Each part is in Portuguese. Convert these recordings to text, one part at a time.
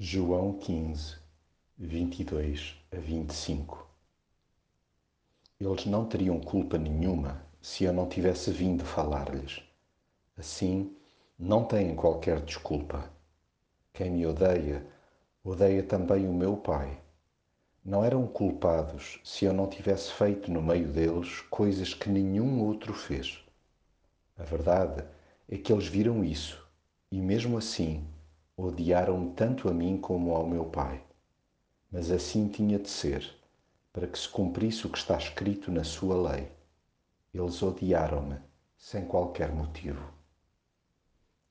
João 15, 22 a 25 Eles não teriam culpa nenhuma se eu não tivesse vindo falar-lhes. Assim, não têm qualquer desculpa. Quem me odeia, odeia também o meu Pai. Não eram culpados se eu não tivesse feito no meio deles coisas que nenhum outro fez. A verdade é que eles viram isso e, mesmo assim, odiaram-me tanto a mim como ao meu Pai. Mas assim tinha de ser, para que se cumprisse o que está escrito na sua lei. Eles odiaram-me sem qualquer motivo.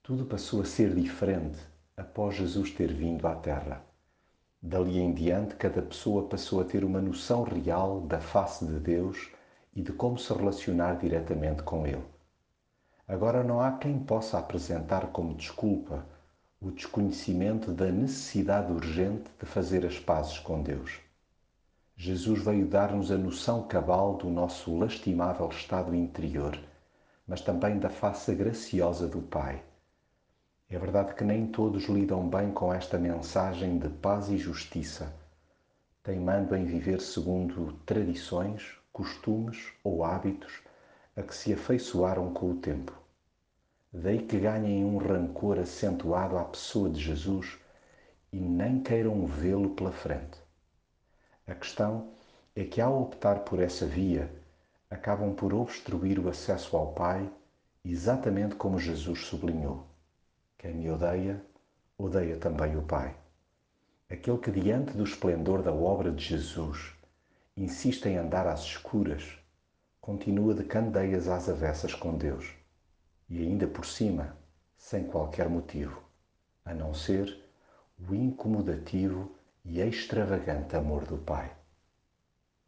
Tudo passou a ser diferente após Jesus ter vindo à Terra. Dali em diante, cada pessoa passou a ter uma noção real da face de Deus e de como se relacionar diretamente com Ele. Agora não há quem possa apresentar como desculpa o desconhecimento da necessidade urgente de fazer as pazes com Deus. Jesus veio dar-nos a noção cabal do nosso lastimável estado interior, mas também da face graciosa do Pai. É verdade que nem todos lidam bem com esta mensagem de paz e justiça, teimando em viver segundo tradições, costumes ou hábitos a que se afeiçoaram com o tempo. Daí que ganhem um rancor acentuado à pessoa de Jesus e nem queiram vê-lo pela frente. A questão é que, ao optar por essa via, acabam por obstruir o acesso ao Pai, exatamente como Jesus sublinhou. Quem me odeia, odeia também o Pai. Aquele que, diante do esplendor da obra de Jesus, insiste em andar às escuras, continua de candeias às avessas com Deus e ainda por cima, sem qualquer motivo, a não ser o incomodativo e extravagante amor do Pai.